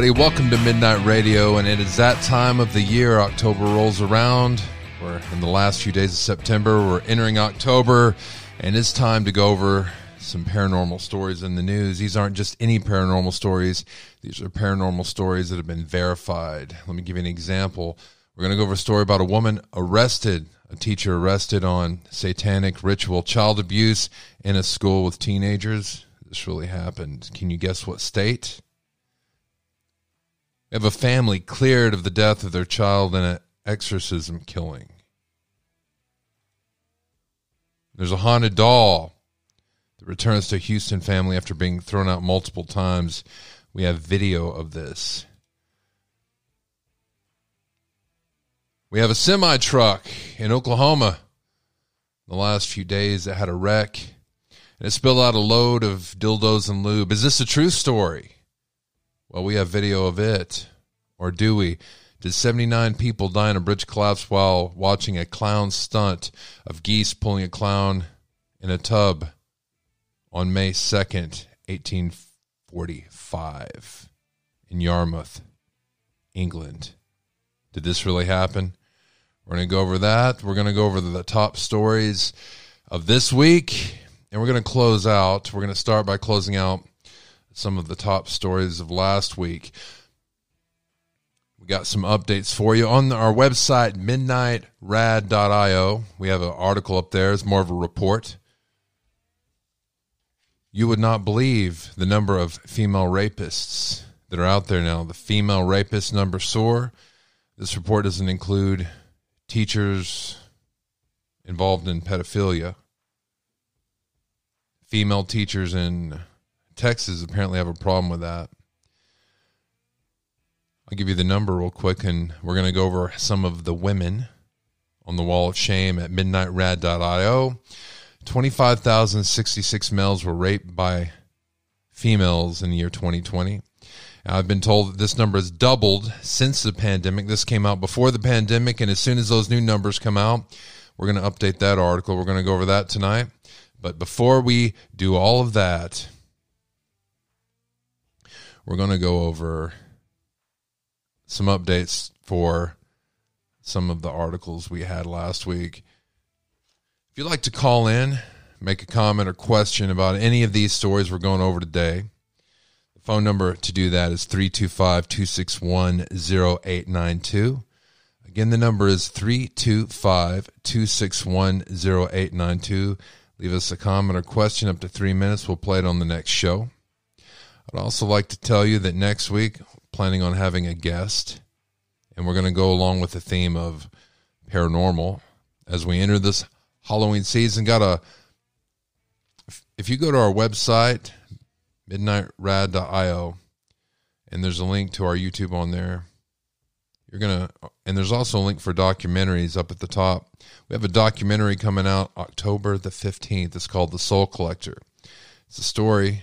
Everybody. Welcome to Midnight Radio, and it is that time of the year. October rolls around. We're in the last few days of September. We're entering October, and it's time to go over some paranormal stories in the news. These aren't just any paranormal stories, these are paranormal stories that have been verified. Let me give you an example. We're going to go over a story about a woman arrested, a teacher arrested on satanic ritual child abuse in a school with teenagers. This really happened. Can you guess what state? Have a family cleared of the death of their child in an exorcism killing. There's a haunted doll that returns to a Houston family after being thrown out multiple times. We have video of this. We have a semi truck in Oklahoma the last few days that had a wreck and it spilled out a load of dildos and lube. Is this a true story? Well, we have video of it. Or do we? Did 79 people die in a bridge collapse while watching a clown stunt of geese pulling a clown in a tub on May 2nd, 1845 in Yarmouth, England? Did this really happen? We're going to go over that. We're going to go over the top stories of this week, and we're going to close out. We're going to start by closing out some of the top stories of last week. Got some updates for you on our website, midnightrad.io. We have an article up there. It's more of a report. You would not believe the number of female rapists that are out there now. The female rapist number soar. This report doesn't include teachers involved in pedophilia. Female teachers in Texas apparently have a problem with that. I'll give you the number real quick, and we're going to go over some of the women on the wall of shame at midnightrad.io. 25,066 males were raped by females in the year 2020. I've been told that this number has doubled since the pandemic. This came out before the pandemic, and as soon as those new numbers come out, we're going to update that article. We're going to go over that tonight. But before we do all of that, we're going to go over some updates for some of the articles we had last week. If you'd like to call in, make a comment or question about any of these stories we're going over today, the phone number to do that is 325 261 0892. Again, the number is 325 261 0892. Leave us a comment or question up to three minutes. We'll play it on the next show. I'd also like to tell you that next week, planning on having a guest, and we're going to go along with the theme of paranormal as we enter this Halloween season. Got a, if you go to our website, midnightrad.io, and there's a link to our YouTube on there. You're going to, and there's also a link for documentaries up at the top. We have a documentary coming out October the 15th. It's called The Soul Collector. It's a story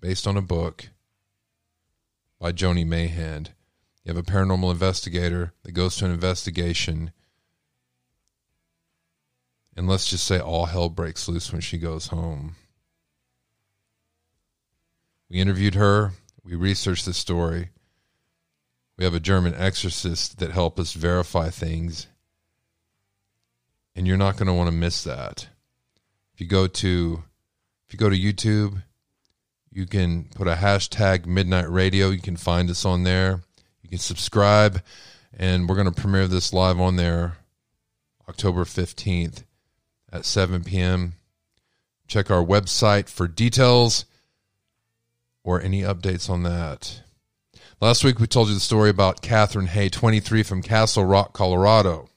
based on a book by Joni Mayhan. You have a paranormal investigator that goes to an investigation, and let's just say all hell breaks loose when she goes home. We interviewed her, we researched the story. We have a German exorcist that help us verify things. And you're not going to want to miss that. If you go to if you go to YouTube, you can put a hashtag midnight radio. You can find us on there. You can subscribe. And we're going to premiere this live on there October 15th at 7 p.m. Check our website for details or any updates on that. Last week we told you the story about Catherine Hay, 23 from Castle Rock, Colorado.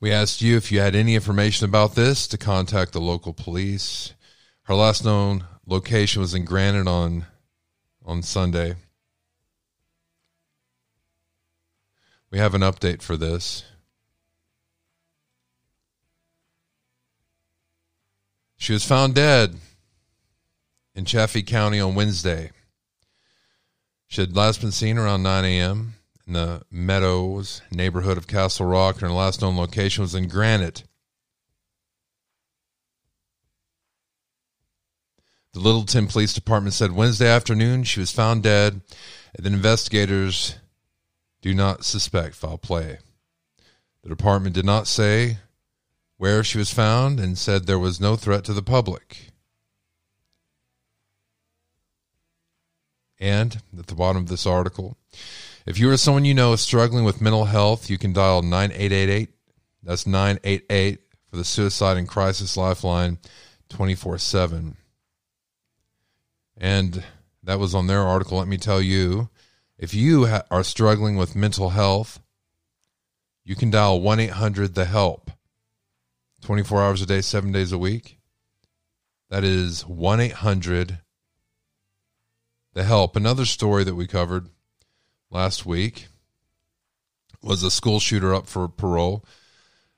We asked you if you had any information about this to contact the local police. Her last known location was in Granite on on Sunday. We have an update for this. She was found dead in Chaffee County on Wednesday. She had last been seen around 9 a.m. in the Meadows neighborhood of Castle Rock, and her last known location was in Granite. The Littleton Police Department said Wednesday afternoon she was found dead, and the investigators do not suspect foul play. The department did not say where she was found and said there was no threat to the public. And at the bottom of this article, if you or someone you know is struggling with mental health, you can dial 9888. That's 988 for the Suicide and Crisis Lifeline 24 7. And that was on their article. Let me tell you if you ha- are struggling with mental health, you can dial 1 800 The Help 24 hours a day, seven days a week. That is 1 800 The Help. Another story that we covered last week was a school shooter up for parole.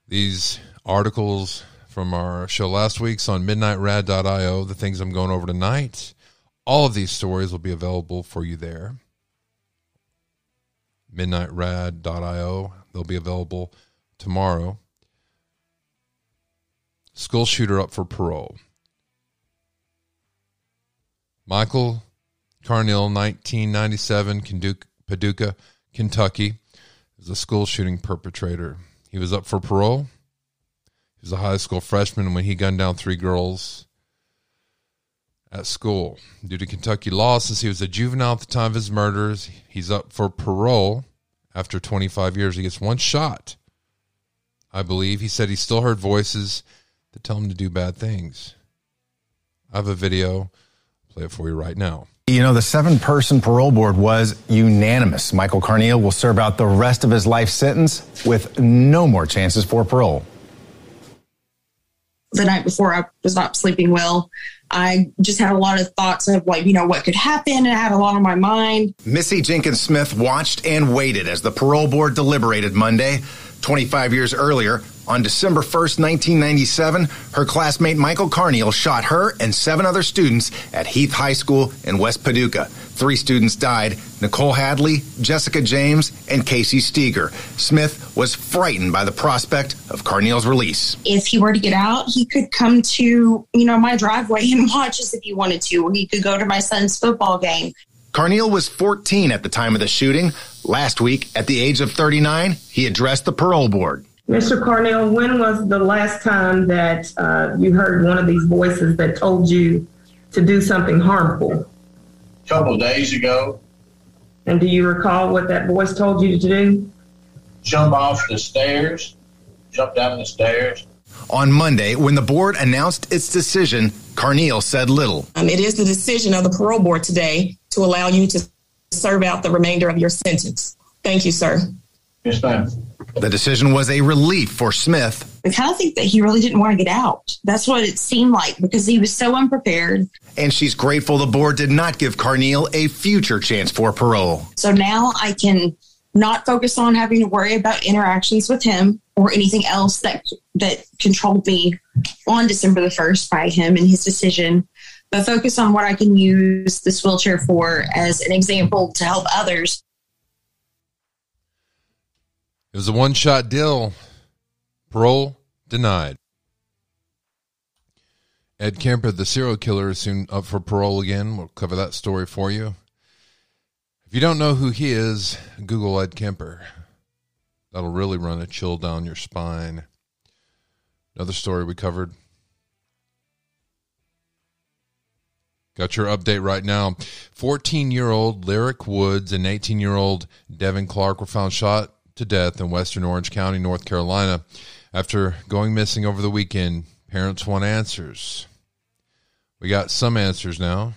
These articles from our show last week's on midnightrad.io, the things I'm going over tonight. All of these stories will be available for you there. Midnightrad.io. They'll be available tomorrow. School shooter up for parole. Michael Carneal, 1997, Paducah, Kentucky, is a school shooting perpetrator. He was up for parole. He was a high school freshman when he gunned down three girls at school. Due to Kentucky law, since he was a juvenile at the time of his murders, he's up for parole after 25 years. He gets one shot, I believe. He said he still heard voices that tell him to do bad things. I have a video. Play it for you right now. You know, the seven person parole board was unanimous. Michael Carneal will serve out the rest of his life sentence with no more chances for parole. The night before, I was not sleeping well. I just had a lot of thoughts of like, you know, what could happen, and I had a lot on my mind. Missy Jenkins Smith watched and waited as the parole board deliberated Monday. 25 years earlier, on December 1st, 1997, her classmate Michael Carneal shot her and seven other students at Heath High School in West Paducah. Three students died Nicole Hadley, Jessica James, and Kayce Steger. Smith was frightened by the prospect of Carneal's release. If he were to get out, he could come to, you know, my driveway and watch us if he wanted to, or he could go to my son's football game. Carneal was 14 at the time of the shooting. Last week, at the age of 39, he addressed the parole board. Mr. Carneal, when was the last time that uh, you heard one of these voices that told you to do something harmful? A couple days ago. And do you recall what that voice told you to do? Jump off the stairs, jump down the stairs. On Monday, when the board announced its decision, Carneal said little. Um, it is the decision of the parole board today to allow you to serve out the remainder of your sentence. Thank you, sir. Yes, ma'am. The decision was a relief for Smith. I kind of think that he really didn't want to get out. That's what it seemed like because he was so unprepared. And she's grateful the board did not give Carneal a future chance for parole. So now I can not focus on having to worry about interactions with him or anything else that that controlled me on December the 1st by him and his decision, but focus on what I can use this wheelchair for as an example to help others it was a one shot deal. Parole denied. Ed Kemper, the serial killer, is soon up for parole again. We'll cover that story for you. If you don't know who he is, Google Ed Kemper. That'll really run a chill down your spine. Another story we covered. Got your update right now. 14 year old Lyric Woods and 18 year old Devin Clark were found shot to death in western Orange County, North Carolina. After going missing over the weekend, parents want answers. We got some answers now.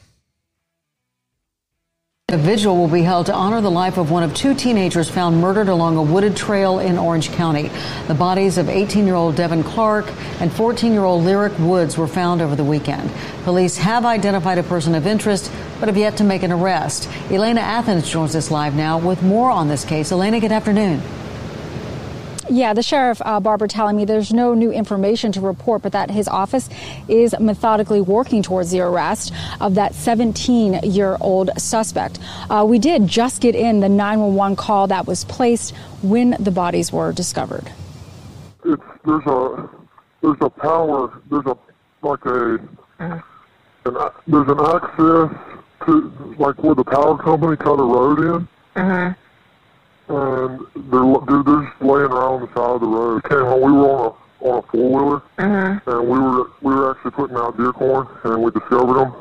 A vigil will be held to honor the life of one of two teenagers found murdered along a wooded trail in Orange County. The bodies of 18 year old Devin Clark and 14 year old Lyric Woods were found over the weekend. Police have identified a person of interest, but have yet to make an arrest. Elaina Athans joins us live now with more on this case. Elaina, good afternoon. Yeah, the sheriff, uh, Barbara, telling me there's no new information to report, but that his office is methodically working towards the arrest of that 17 year old suspect. Uh, we did just get in the 911 call that was placed when the bodies were discovered. It's, there's a there's a power there's a like a an, there's an access to like where the power company cut a road in, Uh-huh. And they're they're, they're just laying around on the side of the road. Came home. We were on a on a four wheeler, Uh-huh. and we were we were actually putting out deer corn, and we discovered them.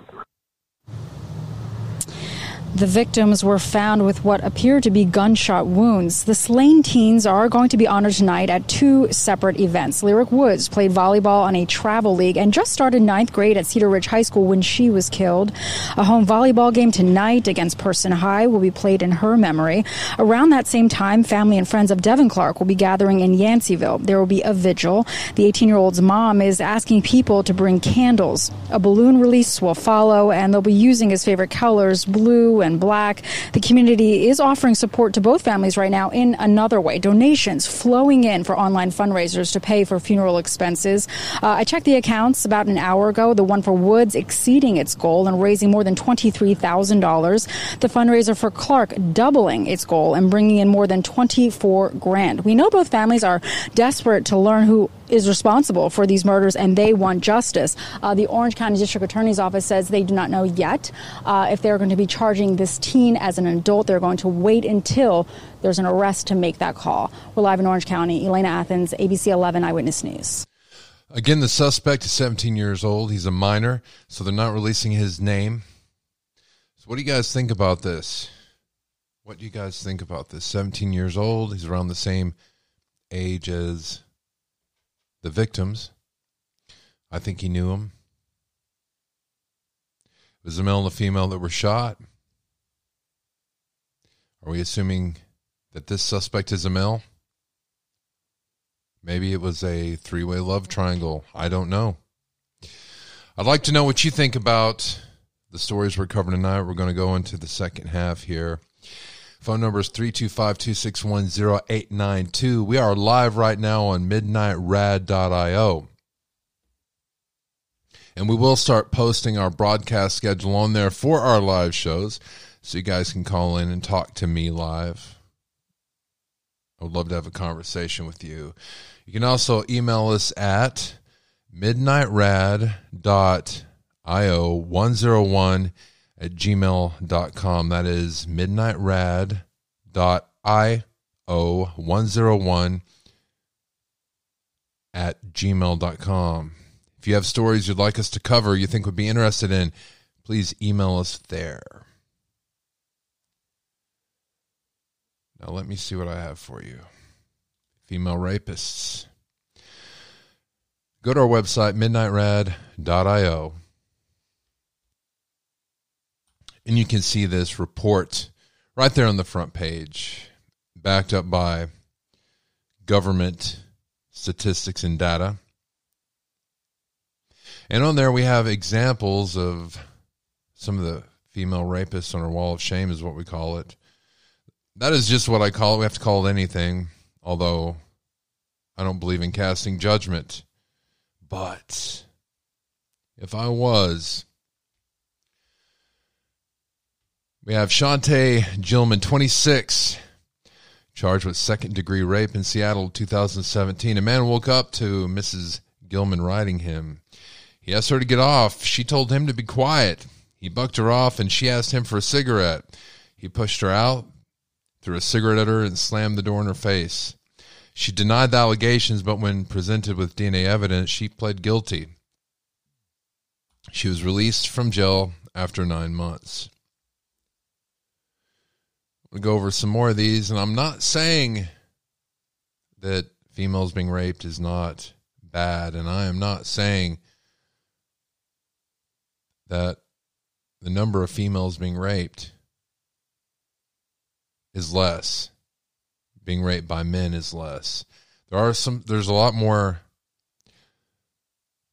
The victims were found with what appeared to be gunshot wounds. The slain teens are going to be honored tonight at two separate events. Lyric Woods played volleyball on a travel league and just started ninth grade at Cedar Ridge High School when she was killed. A home volleyball game tonight against Person High will be played in her memory. Around that same time, family and friends of Devin Clark will be gathering in Yanceyville. There will be a vigil. The 18 year old's mom is asking people to bring candles. A balloon release will follow, and they'll be using his favorite colors, blue and black. The community is offering support to both families right now in another way. Donations flowing in for online fundraisers to pay for funeral expenses. Uh, I checked the accounts about an hour ago. The one for Woods exceeding its goal and raising more than $23,000. The fundraiser for Clark doubling its goal and bringing in more than 24 grand. We know both families are desperate to learn who is responsible for these murders and they want justice. Uh, the Orange County District Attorney's Office says they do not know yet uh, if they're going to be charging this teen as an adult. They're going to wait until there's an arrest to make that call. We're live in Orange County. Elaina Athans, ABC 11 Eyewitness News. Again, the suspect is 17 years old. He's a minor, so they're not releasing his name. So, what do you guys think about this? What do you guys think about this? 17 years old. He's around the same age as the victims. I think he knew them. It was a male and a female that were shot. Are we assuming that this suspect is a male? Maybe it was a three way love triangle. I don't know. I'd like to know what you think about the stories we're covering tonight. We're going to go into the second half here. Phone number is 325 261 0892. We are live right now on midnightrad.io. And we will start posting our broadcast schedule on there for our live shows so you guys can call in and talk to me live. I would love to have a conversation with you. You can also email us at midnightrad.io101 at gmail.com. That is midnightrad.io101 at gmail.com. If you have stories you'd like us to cover, you think would be interested in, please email us there. Now, let me see what I have for you. Female rapists. Go to our website, midnightrad.io, and you can see this report right there on the front page, backed up by government statistics and data. And on there, we have examples of some of the female rapists on our wall of shame, is what we call it. That is just what I call it. We have to call it anything, although I don't believe in casting judgment. But if I was, we have Shantae Gilman, 26, charged with second degree rape in Seattle, 2017. A man woke up to Mrs. Gilman riding him. He asked her to get off. She told him to be quiet. He bucked her off and she asked him for a cigarette. He pushed her out, threw a cigarette at her, and slammed the door in her face. She denied the allegations, but when presented with DNA evidence, she pled guilty. She was released from jail after nine months. We'll go over some more of these, and I'm not saying that females being raped is not bad, and I am not saying that the number of females being raped is less. Being raped by men is less. There are some there's a lot more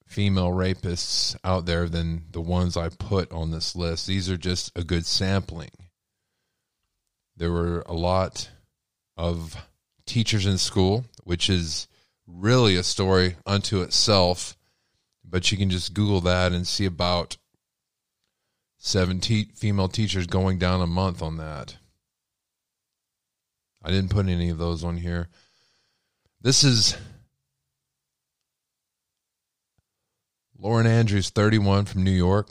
female rapists out there than the ones I put on this list. These are just a good sampling. There were a lot of teachers in school, which is really a story unto itself, but you can just Google that and see about seven te- female teachers going down a month on that. I didn't put any of those on here. This is Lauren Andrews, 31 from New York.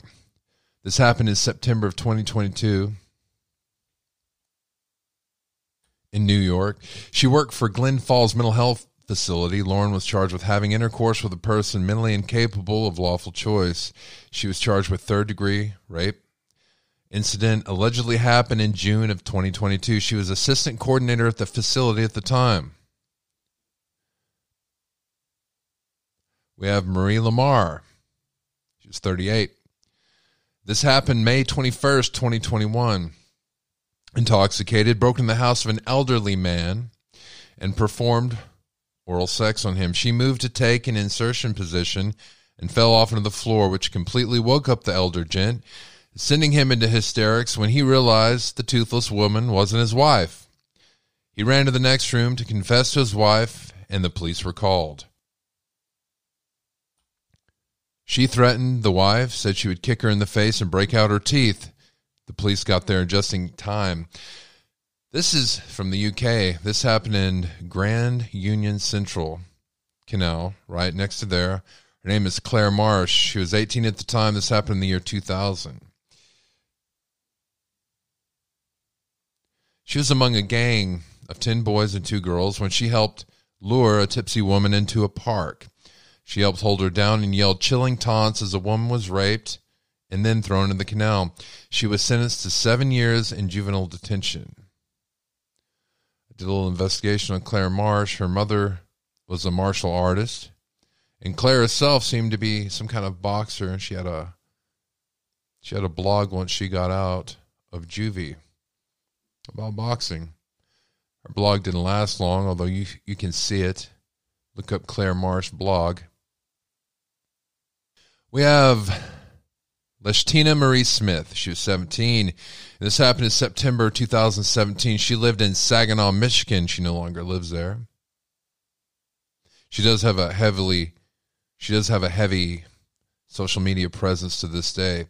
This happened in September of 2022 in New York. She worked for Glens Falls Mental Health Facility. Lauren was charged with having intercourse with a person mentally incapable of lawful choice. She was charged with third degree rape. Incident allegedly happened in June of 2022. She was assistant coordinator at the facility at the time. We have Marie Lamar. She was 38. This happened May 21st, 2021. Intoxicated, broke into the house of an elderly man and performed oral sex on him. She moved to take an insertion position and fell off into the floor, which completely woke up the elder gent, sending him into hysterics when he realized the toothless woman wasn't his wife. He ran to the next room to confess to his wife, and the police were called. She threatened the wife, said she would kick her in the face and break out her teeth. The police got there just in time. This is from the UK. This happened in Grand Union Central Canal, right next to there. Her name is Claire Marsh. She was 18 at the time. This happened in the year 2000. She was among a gang of 10 boys and two girls when she helped lure a tipsy woman into a park. She helped hold her down and yelled chilling taunts as a woman was raped and then thrown in the canal. She was sentenced to seven years in juvenile detention. I did a little investigation on Claire Marsh. Her mother was a martial artist, and Claire herself seemed to be some kind of boxer. She had a she had a blog once she got out of juvie about boxing. Her blog didn't last long, although you you can see it. Look up Claire Marsh blog. We have Leshtina Marie Smith. She was 17. This happened in September 2017. She lived in Saginaw, Michigan. She no longer lives there. She does have a heavily she does have a heavy social media presence to this day.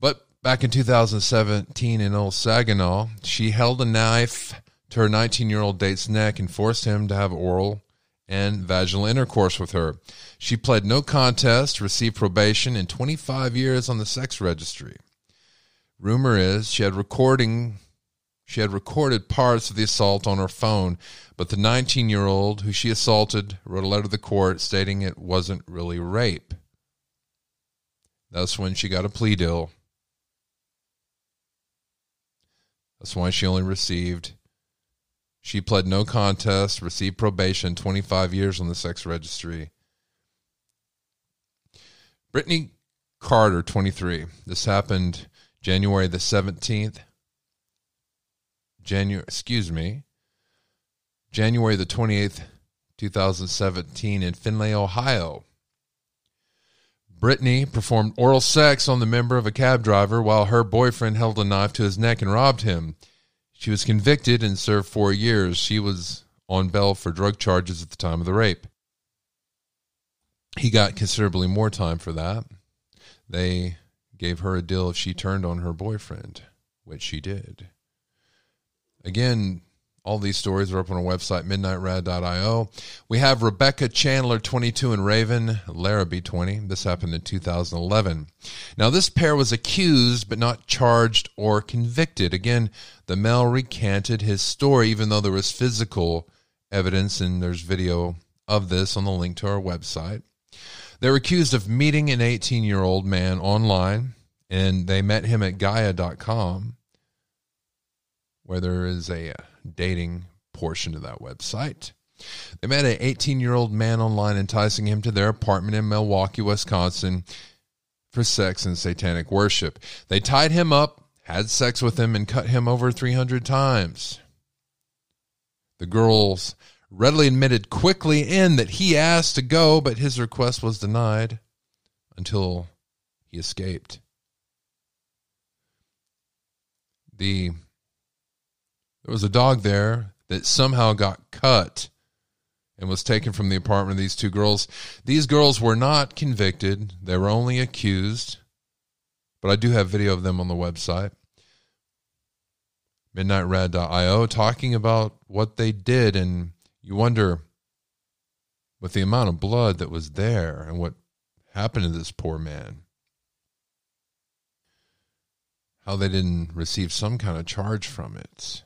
But back in 2017 in old Saginaw, she held a knife to her 19 year old date's neck and forced him to have oral and vaginal intercourse with her. She pled no contest, received probation, and 25 years on the sex registry. Rumor is she had recording she had recorded parts of the assault on her phone, but the 19-year-old who she assaulted wrote a letter to the court stating it wasn't really rape. That's when she got a plea deal. That's why she only received she pled no contest, received probation, 25 years on the sex registry. Brittany Carter, 23. This happened January the 17th. January, excuse me, January the 28th, 2017 in Findlay, Ohio. Brittany performed oral sex on the member of a cab driver while her boyfriend held a knife to his neck and robbed him. She was convicted and served four years. She was on bail for drug charges at the time of the rape. He got considerably more time for that. They gave her a deal if she turned on her boyfriend, which she did. Again, all these stories are up on our website, midnightrad.io. We have Rebecca Chandler, 22, and Raven Larrabee, 20. This happened in 2011. Now, this pair was accused but not charged or convicted. Again, the male recanted his story, even though there was physical evidence, and there's video of this on the link to our website. They were accused of meeting an 18 year old man online, and they met him at Gaia.com, where there is a dating portion of that website. They met an 18 year old man online, enticing him to their apartment in Milwaukee, Wisconsin for sex and satanic worship. They tied him up, had sex with him, and cut him over 300 times. The girls readily admitted quickly in that he asked to go, but his request was denied until he escaped. The there was a dog there that somehow got cut and was taken from the apartment of these two girls. These girls were not convicted, they were only accused. But I do have video of them on the website, midnightrad.io, talking about what they did. And you wonder, with the amount of blood that was there and what happened to this poor man. how they didn't receive some kind of charge from it.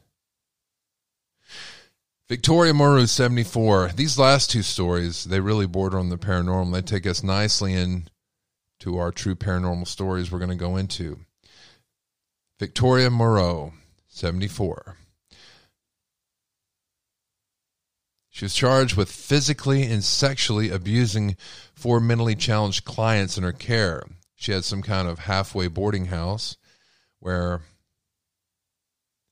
Victoria Moreau, 74. These last two stories, they really border on the paranormal. They take us nicely into our true paranormal stories we're going to go into. Victoria Moreau, 74. She was charged with physically and sexually abusing four mentally challenged clients in her care. She had some kind of halfway boarding house where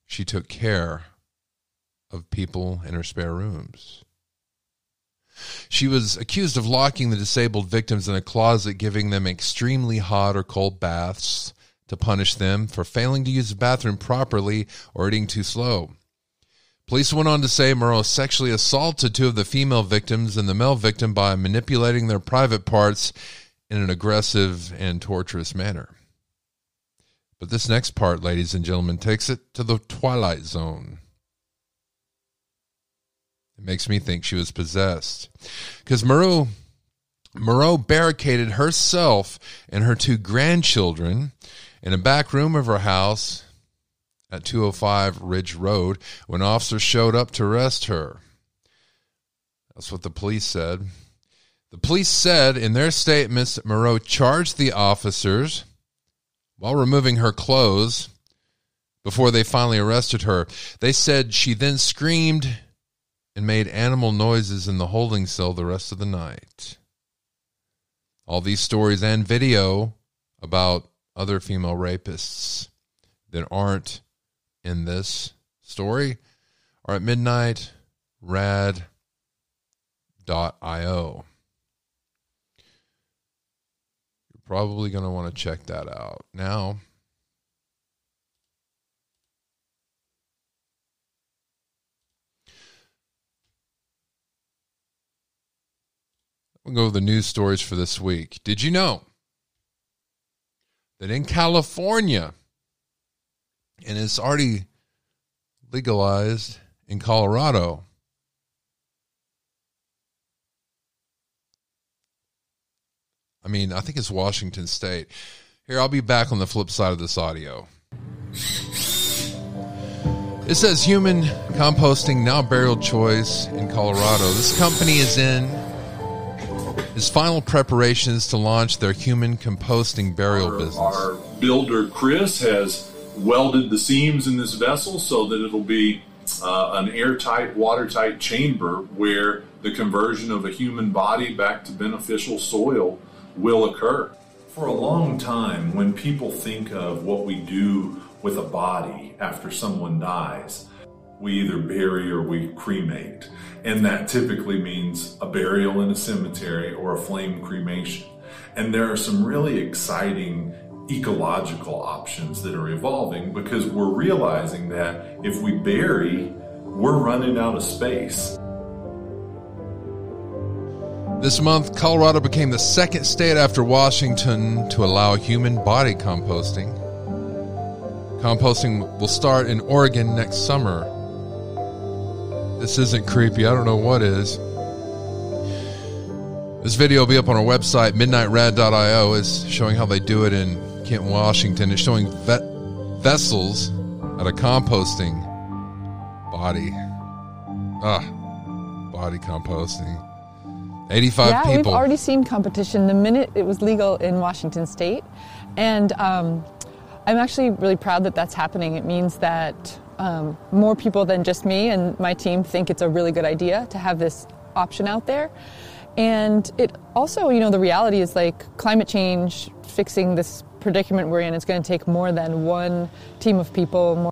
she took care of people in her spare rooms. She was accused of locking the disabled victims in a closet, giving them extremely hot or cold baths to punish them for failing to use the bathroom properly or eating too slow. Police went on to say Moreau sexually assaulted two of the female victims and the male victim by manipulating their private parts in an aggressive and torturous manner. But this next part, ladies and gentlemen, takes it to the twilight zone. It makes me think she was possessed. Because Moreau, Moreau barricaded herself and her two grandchildren in a back room of her house at 205 Ridge Road when officers showed up to arrest her. That's what the police said. The police said in their statements that Moreau charged the officers while removing her clothes before they finally arrested her. They said she then screamed and made animal noises in the holding cell the rest of the night. All these stories and video about other female rapists that aren't in this story are at midnight rad.io. You're probably going to want to check that out. Now, We'll go to the news stories for this week. Did you know that in California, and it's already legalized in Colorado, I mean, I think it's Washington State. Here, I'll be back on the flip side of this audio. It says human composting now burial choice in Colorado. This company is in his final preparations to launch their human composting burial our, business. Our builder, Chris, has welded the seams in this vessel so that it'll be uh, an airtight, watertight chamber where the conversion of a human body back to beneficial soil will occur. For a long time, when people think of what we do with a body after someone dies, we either bury or we cremate. And that typically means a burial in a cemetery or a flame cremation. And there are some really exciting ecological options that are evolving because we're realizing that if we bury, we're running out of space. This month, Colorado became the second state after Washington to allow human body composting. Composting will start in Oregon next summer. This isn't creepy. I don't know what is. This video will be up on our website, midnightrad.io. It's showing how they do it in Kent, Washington. It's showing ve- vessels at a composting body. Ah, body composting. 85 yeah, people. we've already seen competition the minute it was legal in Washington state. And um, I'm actually really proud that that's happening. It means that um, more people than just me and my team think it's a really good idea to have this option out there. And it also, you know, the reality is like climate change, fixing this predicament we're in, is going to take more than one team of people. More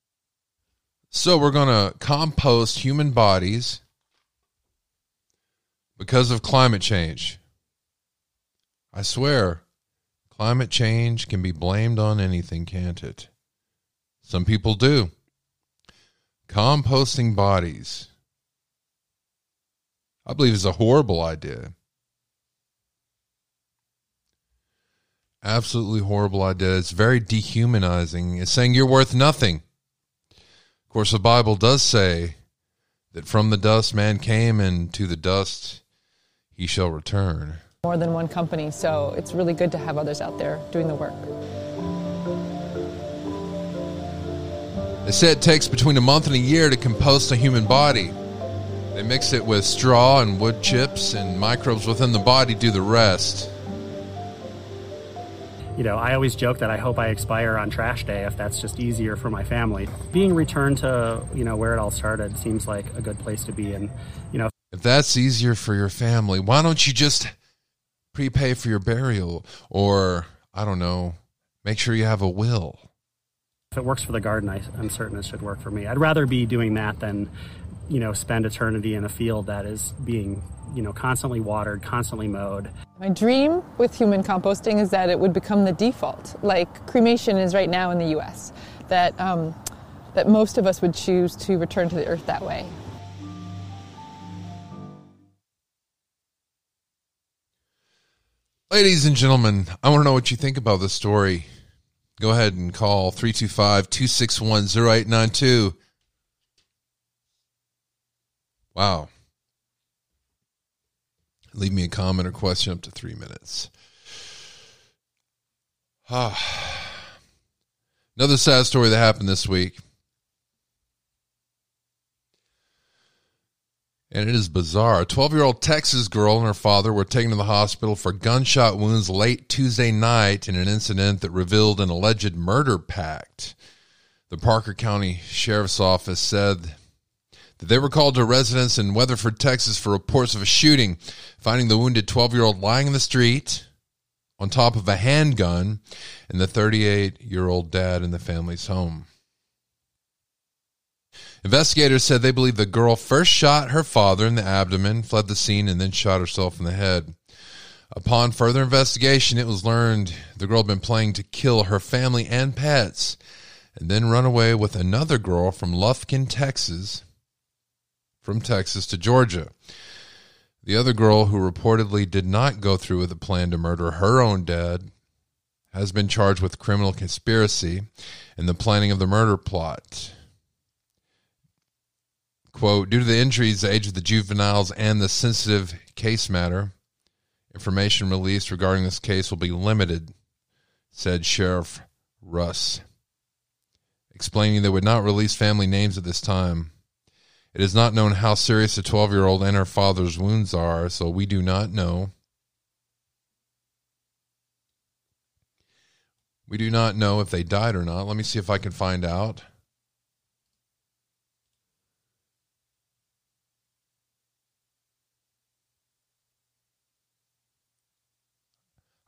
So we're going to compost human bodies because of climate change. I swear, climate change can be blamed on anything, can't it? Some people do. Composting bodies, I believe, is a horrible idea. Absolutely horrible idea. It's very dehumanizing. It's saying you're worth nothing. Of course, the Bible does say that from the dust man came, and to the dust he shall return. more than one company, so it's really good to have others out there doing the work. They say it takes between a month and a year to compost a human body. They mix it with straw and wood chips, and microbes within the body do the rest. You know, I always joke that I hope I expire on trash day if that's just easier for my family. Being returned to, you know, where it all started seems like a good place to be. And, you know, If that's easier for your family, why don't you just prepay for your burial? Or, I don't know, make sure you have a will. If it works for the garden, I, I'm certain it should work for me. I'd rather be doing that than, you know, spend eternity in a field that is being, you know, constantly watered, constantly mowed. My dream with human composting is that it would become the default, like cremation is right now in the U.S. That um, that most of us would choose to return to the earth that way. Ladies and gentlemen, I want to know what you think about this story. Go ahead and call 325 261 0892. Wow. Leave me a comment or question up to three minutes. Ah. Another sad story that happened this week. And it is bizarre. A 12 year old Texas girl and her father were taken to the hospital for gunshot wounds late Tuesday night in an incident that revealed an alleged murder pact. The Parker County Sheriff's Office said that they were called to residence in Weatherford, Texas for reports of a shooting, finding the wounded 12 year old lying in the street on top of a handgun and the 38 year old dad in the family's home. Investigators said they believe the girl first shot her father in the abdomen, fled the scene, and then shot herself in the head. Upon further investigation, it was learned the girl had been planning to kill her family and pets and then run away with another girl from Lufkin, Texas, from Texas to Georgia. The other girl, who reportedly did not go through with the plan to murder her own dad, has been charged with criminal conspiracy and the planning of the murder plot. Quote, due to the injuries, the age of the juveniles, and the sensitive case matter, information released regarding this case will be limited, said Sheriff Russ, explaining they would not release family names at this time. It is not known how serious the 12 year old and her father's wounds are, so we do not know. We do not know if they died or not. Let me see if I can find out.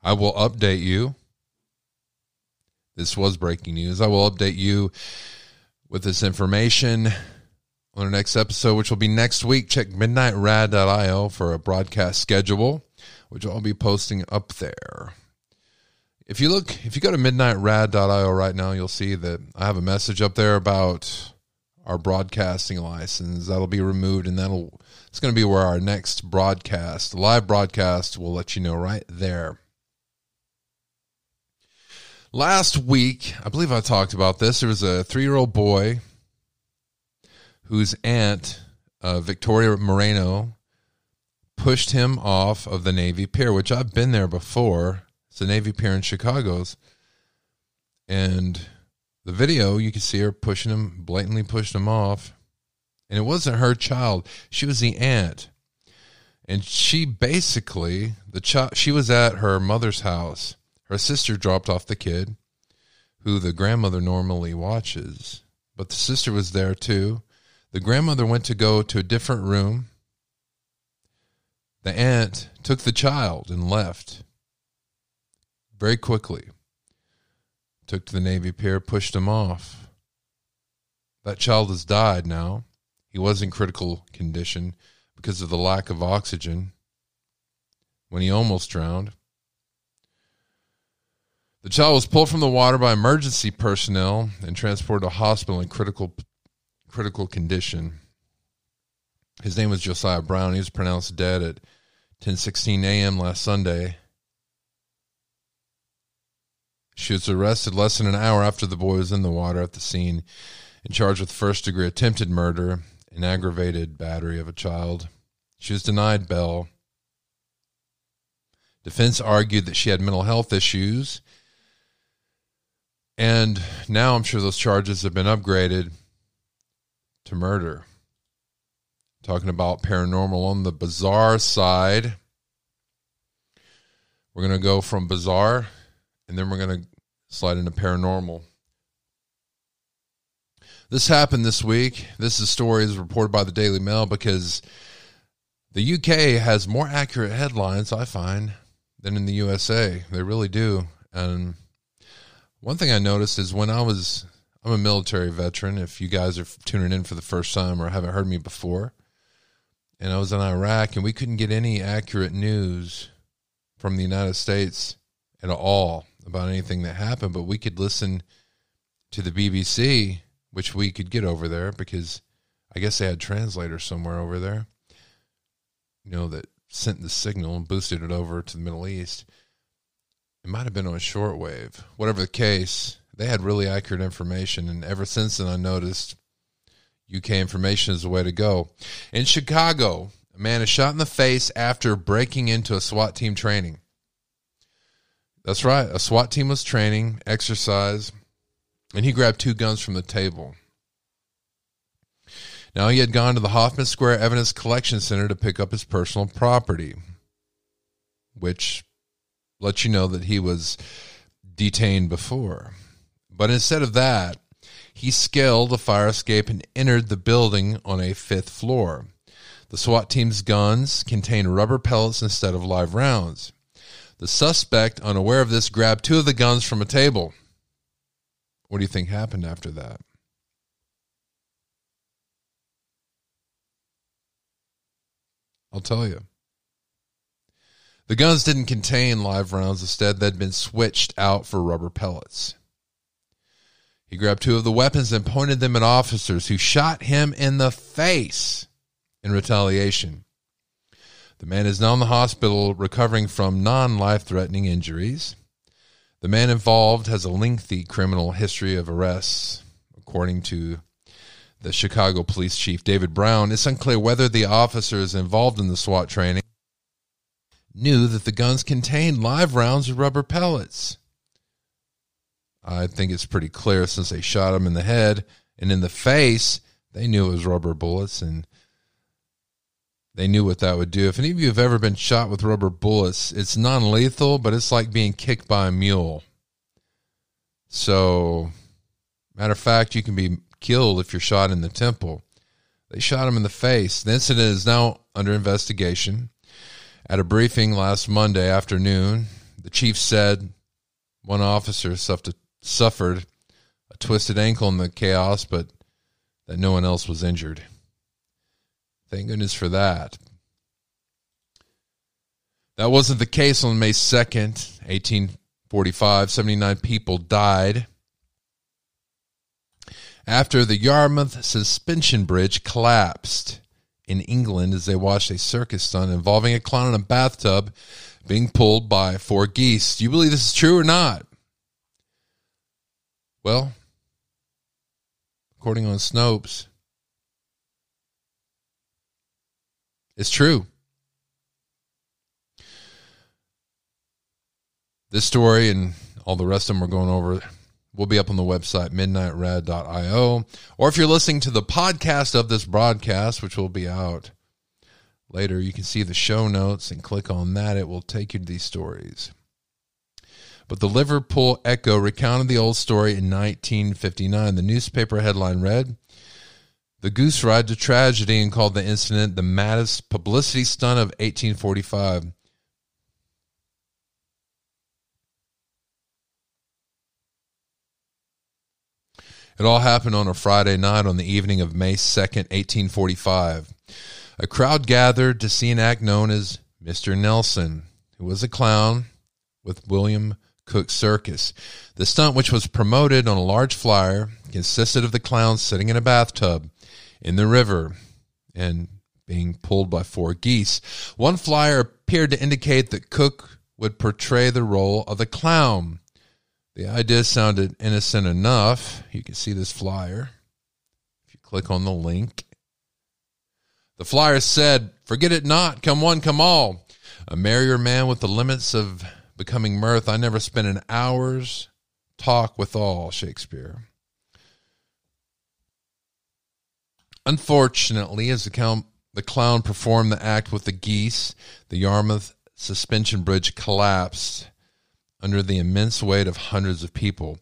I will update you. This was breaking news. I will update you with this information on our next episode, which will be next week. Check midnightrad.io for a broadcast schedule, which I'll be posting up there. If you look, if you go to midnightrad.io right now, you'll see that I have a message up there about our broadcasting license. That'll be removed, and that'll it's going to be where our next broadcast, live broadcast, will let you know right there. Last week, I believe I talked about this. There was a three year old boy whose aunt, uh, Victoria Moreno, pushed him off of the Navy Pier, which I've been there before. It's the Navy Pier in Chicago's. And the video, you can see her pushing him, blatantly pushing him off. And it wasn't her child, she was the aunt. And she basically, the child, she was at her mother's house her sister dropped off the kid, who the grandmother normally watches, but the sister was there too. The grandmother went to go to a different room. The aunt took the child and left very quickly. Took to the Navy Pier, pushed him off. That child has died now. He was in critical condition because of the lack of oxygen when he almost drowned. The child was pulled from the water by emergency personnel and transported to hospital in critical critical condition. His name was Josiah Brown. He was pronounced dead at 10:16 a.m. last Sunday. She was arrested less than an hour after the boy was in the water at the scene and charged with first degree attempted murder and aggravated battery of a child. She was denied bail. Defense argued that she had mental health issues and now I'm sure those charges have been upgraded to murder. Talking about paranormal on the bizarre side. We're going to go from bizarre and then we're going to slide into paranormal. This happened this week. This is story is reported by the Daily Mail because the UK has more accurate headlines, I find, than in the USA. They really do. And one thing I noticed is when I was, I'm a military veteran. If you guys are tuning in for the first time or haven't heard me before, and I was in Iraq and we couldn't get any accurate news from the United States at all about anything that happened, but we could listen to the BBC, which we could get over there because I guess they had translators somewhere over there, you know, that sent the signal and boosted it over to the Middle East. It might have been on a shortwave. Whatever the case, they had really accurate information. And ever since then, I noticed UK information is the way to go. In Chicago, a man is shot in the face after breaking into a SWAT team training. That's right. A SWAT team was training, exercise, and he grabbed two guns from the table. Now, he had gone to the Homan Square Evidence Collection Center to pick up his personal property, which lets you know that he was detained before. But instead of that, he scaled the fire escape and entered the building on a fifth floor. The SWAT team's guns contained rubber pellets instead of live rounds. The suspect, unaware of this, grabbed two of the guns from a table. What do you think happened after that? I'll tell you. The guns didn't contain live rounds. Instead, they'd been switched out for rubber pellets. He grabbed two of the weapons and pointed them at officers who shot him in the face in retaliation. The man is now in the hospital recovering from non life threatening injuries. The man involved has a lengthy criminal history of arrests, according to the Chicago police chief, David Brown. It's unclear whether the officers involved in the SWAT training knew that the guns contained live rounds of rubber pellets. I think it's pretty clear since they shot him in the head and in the face, they knew it was rubber bullets and they knew what that would do. If any of you have ever been shot with rubber bullets, it's non lethal, but it's like being kicked by a mule. So, matter of fact, you can be killed if you're shot in the temple. They shot him in the face. The incident is now under investigation. At a briefing last Monday afternoon, the chief said one officer suffered a twisted ankle in the chaos, but that no one else was injured. Thank goodness for that. That wasn't the case on May 2nd, 1845. 79 people died after the Yarmouth suspension bridge collapsed in England as they watched a circus stunt involving a clown in a bathtub being pulled by four geese. Do you believe this is true or not? Well, according on Snopes, It's true. This story and all the rest of them we're going over will be up on the website, midnightrad.io. Or if you're listening to the podcast of this broadcast, which will be out later, you can see the show notes and click on that. It will take you to these stories. But the Liverpool Echo recounted the old story in 1959. The newspaper headline read the goose ride to tragedy and called the incident the maddest publicity stunt of 1845. It all happened on a Friday night on the evening of May 2nd, 1845. A crowd gathered to see an act known as Mr. Nelson, who was a clown with William Cook Circus. The stunt, which was promoted on a large flyer, consisted of the clown sitting in a bathtub in the river and being pulled by four geese. One flyer appeared to indicate that Cook would portray the role of the clown. The idea sounded innocent enough. You can see this flyer if you click on the link. The flyer said, Forget it not, come one, come all. A merrier man with the limits of becoming mirth. I never spent an hour's talk withal, Shakespeare. Unfortunately, as the, clown, the clown performed the act with the geese, the Yarmouth suspension bridge collapsed under the immense weight of hundreds of people.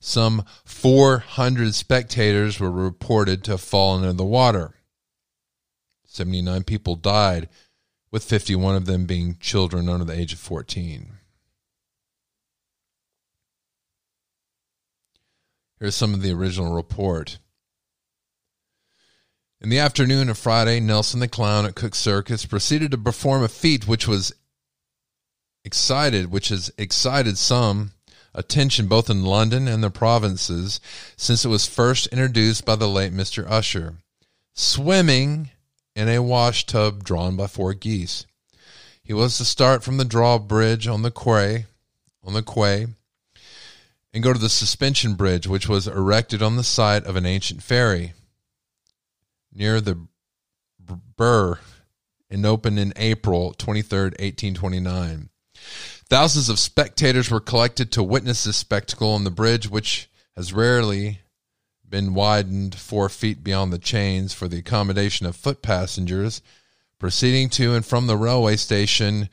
Some 400 spectators were reported to have fallen into the water. 79 people died, with 51 of them being children under the age of 14. Here's some of the original report. In the afternoon of Friday, Nelson the Clown at Cook Circus proceeded to perform a feat which was excited, which has excited some attention both in London and the provinces since it was first introduced by the late Mr. Usher. Swimming in a wash tub drawn by four geese. He was to start from the drawbridge on the quay, on the quay, and go to the suspension bridge, which was erected on the site of an ancient ferry near the Bure and opened in April 23rd, 1829. Thousands of spectators were collected to witness this spectacle on the bridge, which has rarely been widened four feet beyond the chains for the accommodation of foot passengers proceeding to and from the railway station,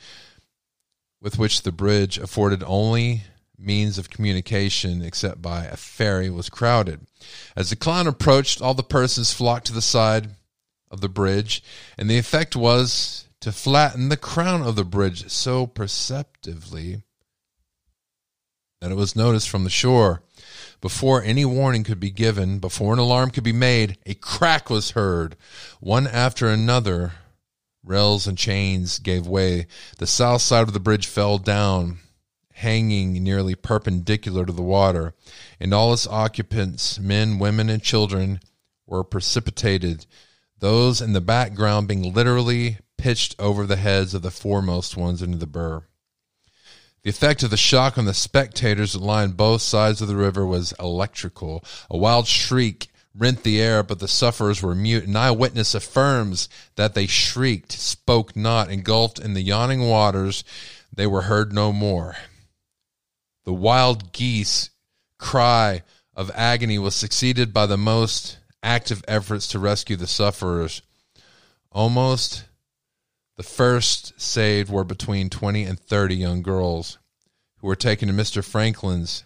with which the bridge afforded only means of communication except by a ferry was crowded. As the clown approached, all the persons flocked to the side of the bridge, and the effect was to flatten the crown of the bridge so perceptively that it was noticed from the shore. Before any warning could be given, before an alarm could be made, a crack was heard. One after another, rails and chains gave way. The south side of the bridge fell down, hanging nearly perpendicular to the water, and all its occupants, men, women, and children, were precipitated, those in the background being literally pitched over the heads of the foremost ones into the Bure. The effect of the shock on the spectators that lined both sides of the river was electrical. A wild shriek rent the air, but the sufferers were mute. An eyewitness affirms that they shrieked, spoke not, engulfed in the yawning waters. They were heard no more. The wild geese cry of agony was succeeded by the most active efforts to rescue the sufferers. Almost the first saved were between 20 and 30 young girls who were taken to Mr. Franklin's,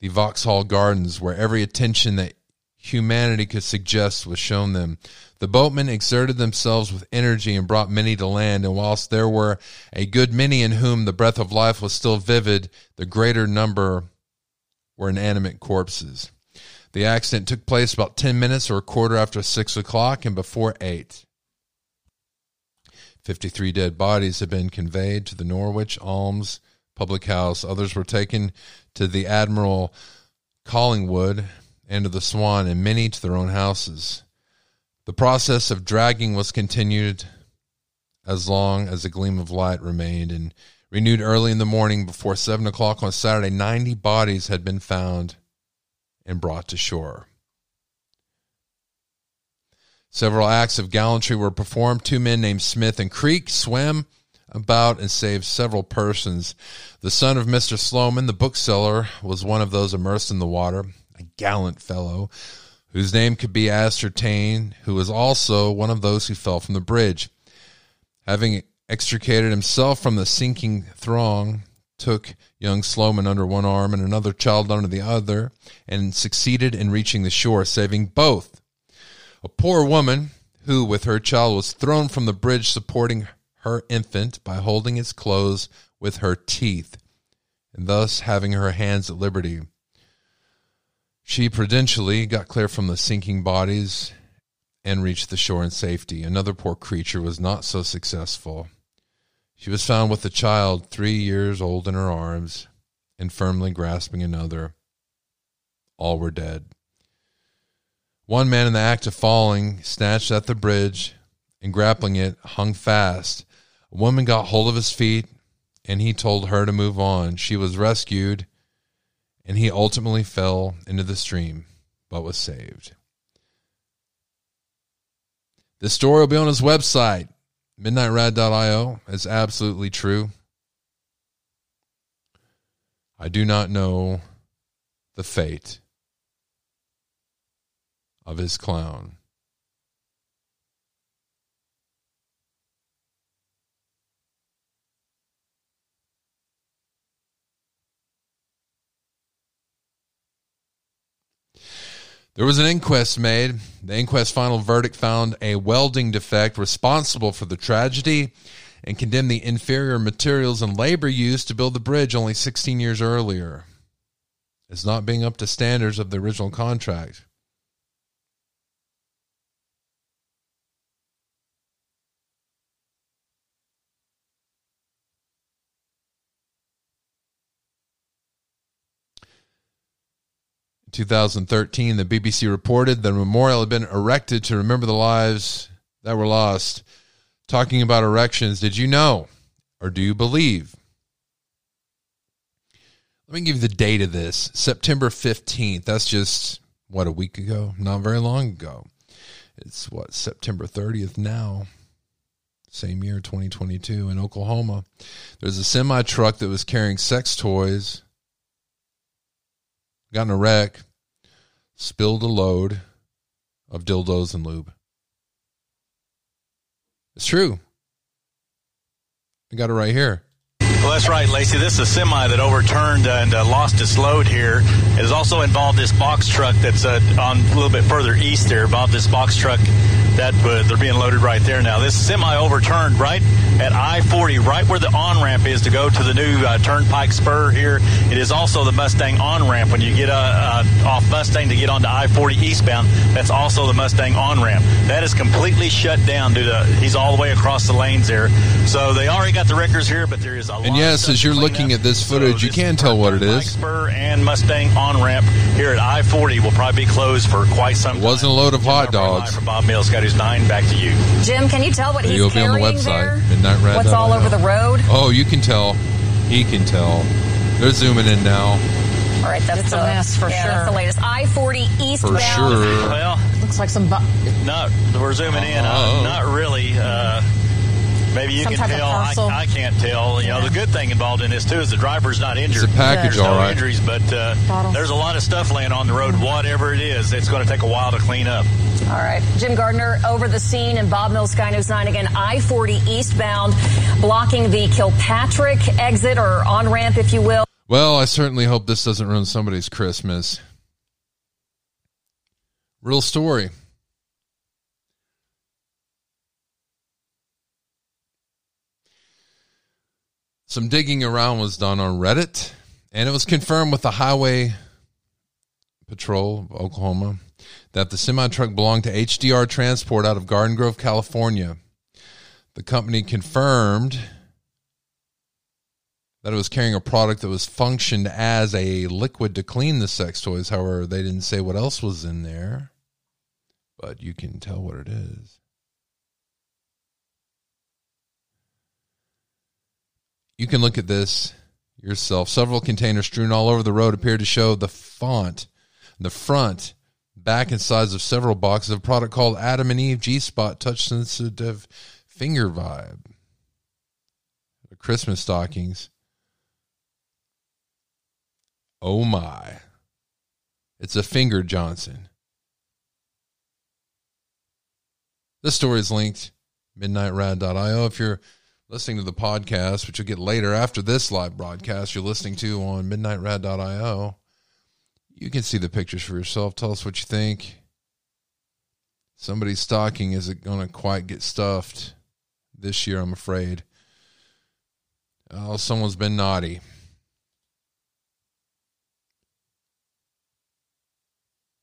the Vauxhall Gardens, where every attention that humanity could suggest was shown them. The boatmen exerted themselves with energy and brought many to land, and whilst there were a good many in whom the breath of life was still vivid, the greater number were inanimate corpses. The accident took place about 10 minutes or a quarter after 6 o'clock and before 8. 53 dead bodies have been conveyed to the Norwich Arms public house. Others were taken to the Admiral Collingwood and to the Swan, and many to their own houses. The process of dragging was continued as long as a gleam of light remained, and renewed early in the morning before seven o'clock on Saturday. Ninety bodies had been found and brought to shore. Several acts of gallantry were performed. Two men named Smith and Creek swam about and saved several persons. The son of Mr. Sloman, the bookseller, was one of those immersed in the water, a gallant fellow whose name could be ascertained, who was also one of those who fell from the bridge. Having extricated himself from the sinking throng, took young Sloman under one arm and another child under the other, and succeeded in reaching the shore, saving both. A poor woman who, with her child, was thrown from the bridge, supporting her infant by holding its clothes with her teeth, and thus having her hands at liberty. She prudentially got clear from the sinking bodies and reached the shore in safety. Another poor creature was not so successful. She was found with a child three years old in her arms and firmly grasping another. All were dead. One man in the act of falling snatched at the bridge and grappling it hung fast. A woman got hold of his feet and he told her to move on. She was rescued and he ultimately fell into the stream but was saved. This story will be on his website, midnightrad.io. It's absolutely true. I do not know the fate of his clown. There was an inquest made. The inquest final verdict found a welding defect responsible for the tragedy and condemned the inferior materials and labor used to build the bridge only 16 years earlier as not being up to standards of the original contract. 2013, the BBC reported the memorial had been erected to remember the lives that were lost. Talking about erections, did you know or do you believe? Let me give you the date of this September 15th. That's just, what, a week ago? Not very long ago. It's what, September 30th now? Same year, 2022, in Oklahoma. There's a semi truck that was carrying sex toys got in a wreck, spilled a load of dildos and lube. It's true. I got it right here. Well, that's right, Lacey. This is a semi that overturned and uh, lost its load here. It has also involved this box truck that's uh, on a little bit further east there. Bob, this box truck that uh, they're being loaded right there now. This semi overturned right at I-40, right where the on-ramp is to go to the new uh, Turnpike Spur here. It is also the Mustang on-ramp when you get uh, uh, off Mustang to get onto I-40 eastbound. That's also the Mustang on-ramp. That is completely shut down due to he's all the way across the lanes there. So they already got the records here, but there is a And yes, as you're looking at this footage, you can tell what it is. Spur and Mustang on-ramp here at I-40 will probably be closed for quite some It wasn't a load of hot dogs. Bob Mills, got his nine. Back to you, Jim. Can you tell what he's You'll be on the carrying website, there? midnightrad.io. What's all over the road? Oh, you can tell. He can tell. They're zooming in now. All right, that's It's a the- mess for yeah, sure. That's the latest. I forty eastbound. For sure. Well, Looks like some. Bu- no, we're zooming in. Oh. Uh, not really. Uh, maybe you Some can tell. I. I can't tell. You know, the good thing involved in this too is the driver's not injured. It's a package, There's no all right. injuries, but uh, there's a lot of stuff laying on the road. Whatever it is, it's going to take a while to clean up. All right. Jim Gardner over the scene and Bob Mills, Sky News 9 again, I 40 eastbound, blocking the Kilpatrick exit or on ramp, if you will. Well, I certainly hope this doesn't ruin somebody's Christmas. Real story. Some digging around was done on Reddit, and it was confirmed with the Highway Patrol of Oklahoma that the semi truck belonged to HDR Transport out of Garden Grove, California. The company confirmed that it was carrying a product that was functioned as a liquid to clean the sex toys. However, they didn't say what else was in there, but you can tell what it is. You can look at this yourself. Several containers strewn all over the road appear to show the font, the front, back, and sides of several boxes of product called Adam and Eve G Spot Touch Sensitive Finger Vibe. Christmas stockings. Oh my. It's a finger Johnson. This story is linked midnightrad.io. If you're listening to the podcast, which you'll get later after this live broadcast, you're listening to on midnightrad.io. You can see the pictures for yourself. Tell us what you think. Somebody's stocking isn't going to quite get stuffed this year, I'm afraid. Oh, someone's been naughty.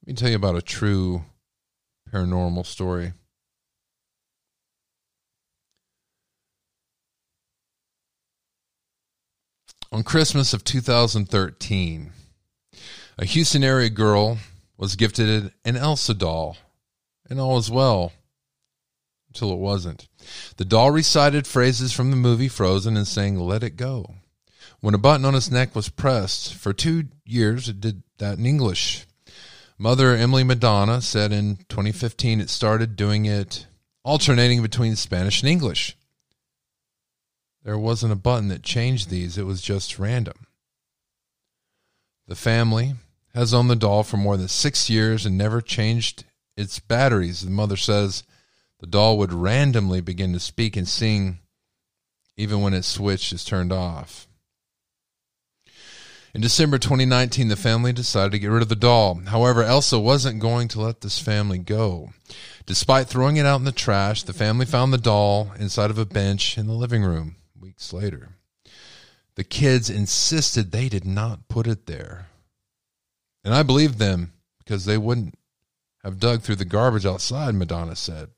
Let me tell you about a true paranormal story. On Christmas of 2013, a Houston area girl was gifted an Elsa doll, and all was well until it wasn't. The doll recited phrases from the movie Frozen and sang Let It Go. When a button on its neck was pressed, for two years it did that in English. Mother Emily Madonna said in 2015 it started doing it alternating between Spanish and English. There wasn't a button that changed these, it was just random. The family has owned the doll for more than six years and never changed its batteries. The mother says the doll would randomly begin to speak and sing even when its switch is turned off. In December 2019, the family decided to get rid of the doll. However, Elsa wasn't going to let this family go. Despite throwing it out in the trash, the family found the doll inside of a bench in the living room weeks later. The kids insisted they did not put it there. And I believed them because they wouldn't have dug through the garbage outside, Madonna said.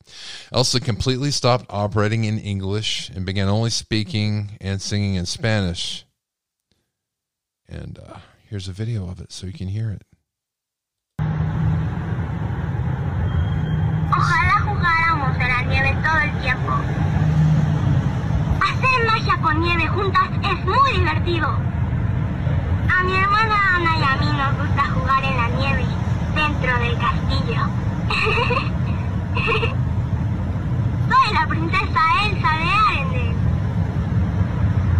Elsa completely stopped operating in English and began only speaking and singing in Spanish. And uh, here's a video of it so you can hear it. Ojalá jugáramos en la nieve todo el tiempo. Hacer magia con nieve juntas es muy divertido. A mi hermana Ana y a mí nos gusta jugar en la nieve dentro del castillo. Soy la princesa Elsa de Arendelle.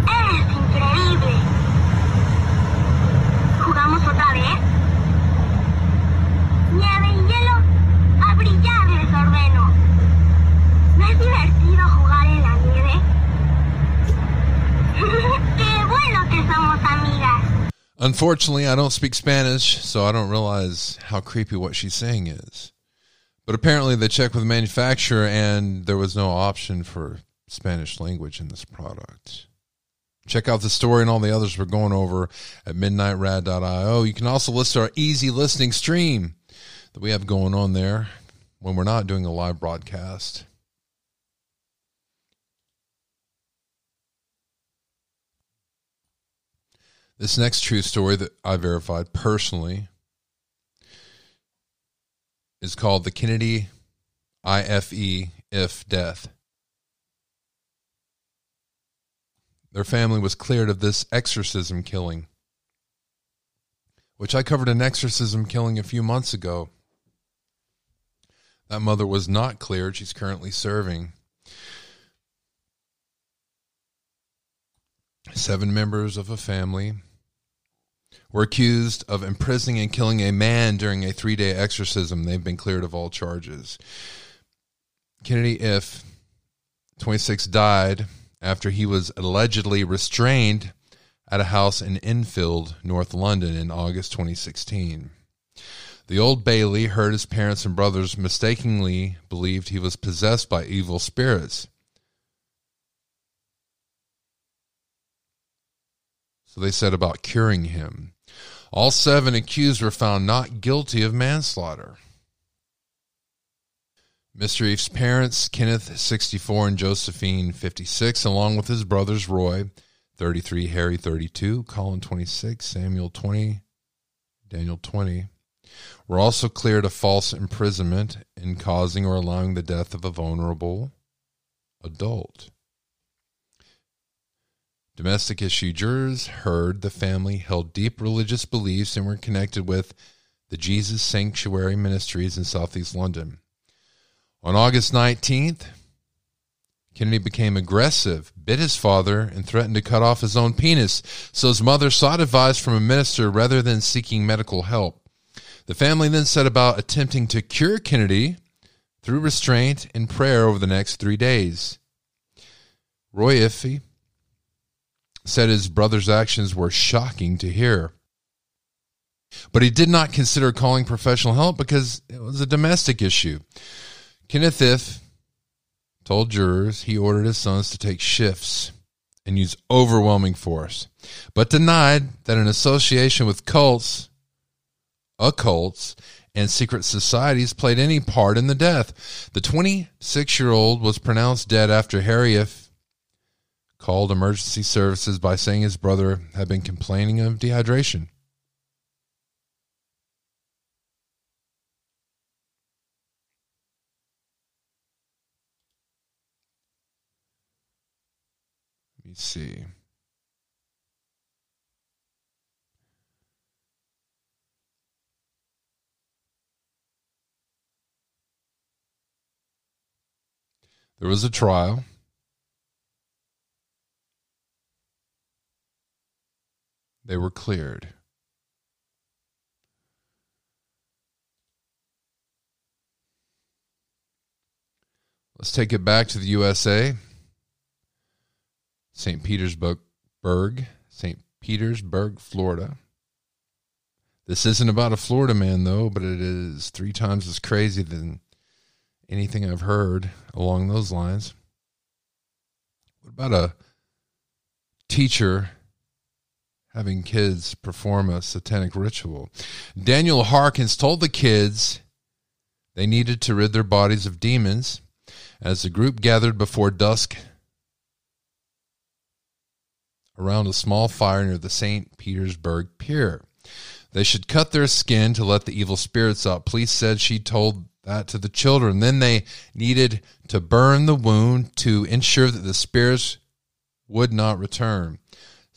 Es increíble. ¿Jugamos otra vez? Nieve y hielo, a brillar les ordeno. ¿No es divertido jugar en la somos amigas! Unfortunately, I don't speak Spanish, so I don't realize how creepy what she's saying is. But apparently, they checked with the manufacturer, and there was no option for Spanish language in this product. Check out the story and all the others we're going over at midnightrad.io. You can also listen to our easy listening stream that we have going on there when we're not doing a live broadcast. This next true story that I verified personally is called the Kennedy IFE if death. Their family was cleared of this exorcism killing, which I covered an exorcism killing a few months ago. That mother was not cleared. She's currently serving. Seven members of a family were accused of imprisoning and killing a man during a three day exorcism. They've been cleared of all charges. Kennedy Ife, 26, died after he was allegedly restrained at a house in Enfield, North London, in August 2016. The Old Bailey heard his parents and brothers mistakenly believed he was possessed by evil spirits. They set about curing him. All seven accused were found not guilty of manslaughter. Mr. Ife's parents, Kenneth, 64, and Josephine, 56, along with his brothers, Roy, 33, Harry, 32, Colin, 26, Samuel, 20, Daniel, 20, were also cleared of false imprisonment in causing or allowing the death of a vulnerable adult. Domestic issue jurors heard the family held deep religious beliefs and were connected with the Jesus Sanctuary Ministries in Southeast London. On August 19th, Kennedy became aggressive, bit his father, and threatened to cut off his own penis, so his mother sought advice from a minister rather than seeking medical help. The family then set about attempting to cure Kennedy through restraint and prayer over the next three days. Roy Ife said his brother's actions were shocking to hear. But he did not consider calling professional help because it was a domestic issue. Kenneth Ife told jurors he ordered his sons to take shifts and use overwhelming force, but denied that an association with cults, occults, and secret societies played any part in the death. The 26 year old was pronounced dead after Harry Ife called emergency services by saying his brother had been complaining of dehydration. Let me see. There was a trial. They were cleared. Let's take it back to the USA. St. Petersburg, St. Petersburg, Florida. This isn't about a Florida man, though, but it is three times as crazy than anything I've heard along those lines. What about a teacher having kids perform a satanic ritual? Daniel Harkins told the kids they needed to rid their bodies of demons as the group gathered before dusk around a small fire near the St. Petersburg Pier. They should cut their skin to let the evil spirits out. Police said she told that to the children. Then they needed to burn the wound to ensure that the spirits would not return.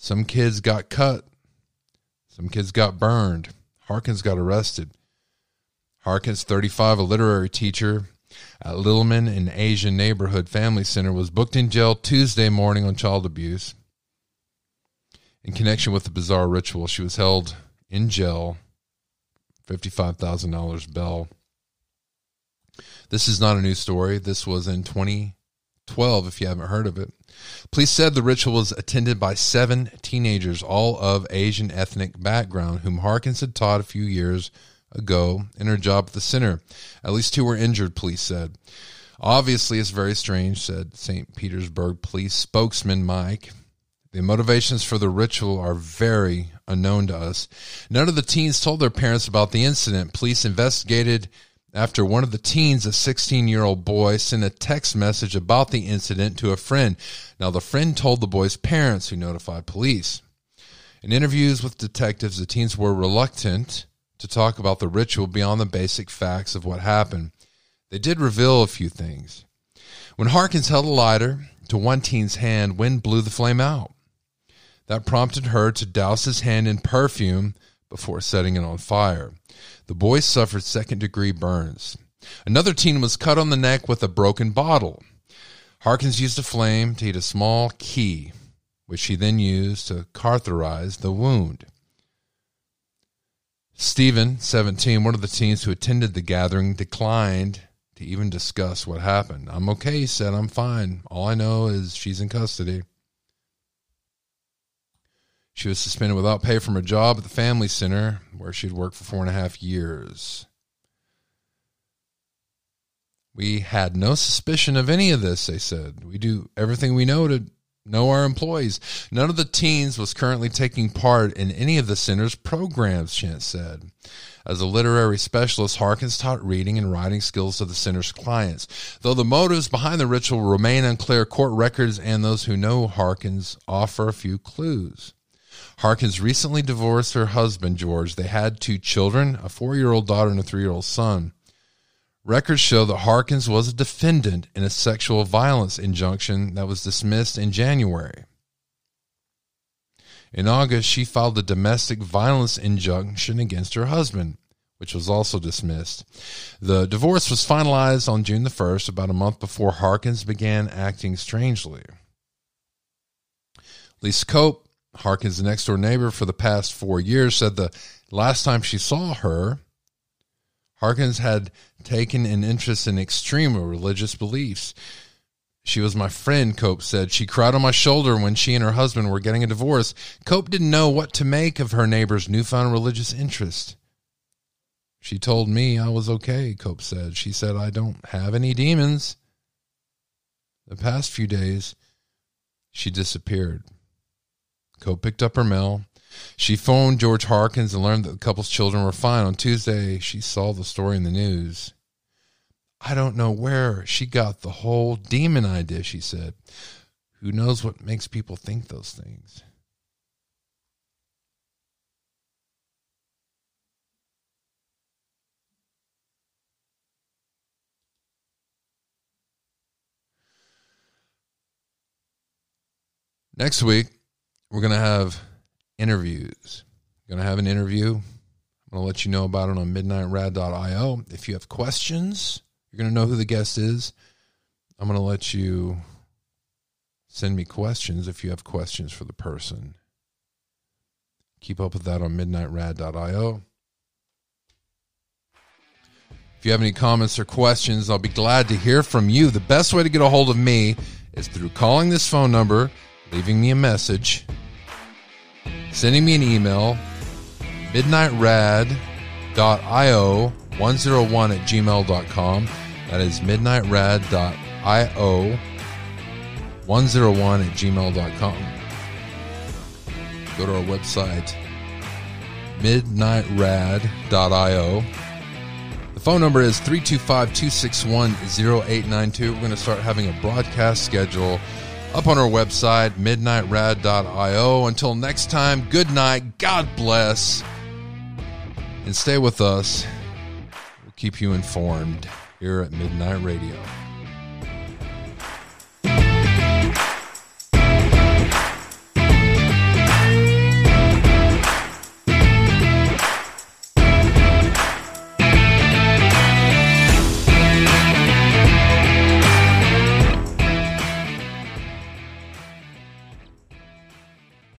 Some kids got cut, some kids got burned. Harkins got arrested. Harkins, 35, a literary teacher at Lealman and Asian Neighborhood Family Center, was booked in jail Tuesday morning on child abuse. In connection with the bizarre ritual, she was held in jail, $55,000 bail. This is not a new story. This was in 2012, if you haven't heard of it. Police said the ritual was attended by seven teenagers, all of Asian ethnic background, whom Harkins had taught a few years ago in her job at the center. At least two were injured, police said. Obviously, it's very strange, said St. Petersburg police spokesman Mike. The motivations for the ritual are very unknown to us. None of the teens told their parents about the incident. Police investigated after one of the teens, a 16 year old boy, sent a text message about the incident to a friend. Now, the friend told the boy's parents, who notified police. In interviews with detectives, the teens were reluctant to talk about the ritual beyond the basic facts of what happened. They did reveal a few things. When Harkins held a lighter to one teen's hand, wind blew the flame out. That prompted her to douse his hand in perfume before setting it on fire. The boy suffered second degree burns. Another teen was cut on the neck with a broken bottle. Harkins used a flame to heat a small key, which he then used to cauterize the wound. Stephen, 17, one of the teens who attended the gathering, declined to even discuss what happened. I'm okay, he said. I'm fine. All I know is she's in custody. She was suspended without pay from her job at the family center where she'd worked for four and a half years. We had no suspicion of any of this, they said. We do everything we know to know our employees. None of the teens was currently taking part in any of the center's programs, Chance said. As a literary specialist, Harkins taught reading and writing skills to the center's clients. Though the motives behind the ritual remain unclear, court records and those who know Harkins offer a few clues. Harkins recently divorced her husband, George. They had two children, a four year old daughter and a three year old son. Records show that Harkins was a defendant in a sexual violence injunction that was dismissed in January. In August, she filed a domestic violence injunction against her husband, which was also dismissed. The divorce was finalized on June the 1st, about a month before Harkins began acting strangely. Lisa Cope Harkins' the next door neighbor for the past four years said the last time she saw her, Harkins had taken an interest in extreme religious beliefs. She was my friend, Cope said. She cried on my shoulder when she and her husband were getting a divorce. Cope didn't know what to make of her neighbor's newfound religious interest. She told me I was okay, Cope said. She said, I don't have any demons. The past few days, she disappeared. Cope picked up her mail. She phoned George Harkins and learned that the couple's children were fine. On Tuesday, she saw the story in the news. I don't know where she got the whole demon idea, she said. Who knows what makes people think those things? Next week, we're going to have interviews. Going to have an interview. I'm going to let you know about it on midnightrad.io. If you have questions, you're going to know who the guest is. I'm going to let you send me questions if you have questions for the person. Keep up with that on midnightrad.io. If you have any comments or questions, I'll be glad to hear from you. The best way to get a hold of me is through calling this phone number, leaving me a message, sending me an email, midnightrad.io 101 at gmail.com. That is midnightrad.io 101 at gmail.com. Go to our website, midnightrad.io. The phone number is 325 261 0892. We're going to start having a broadcast schedule up on our website, midnightrad.io. Until next time, good night, God bless, and stay with us. We'll keep you informed here at Midnight Radio.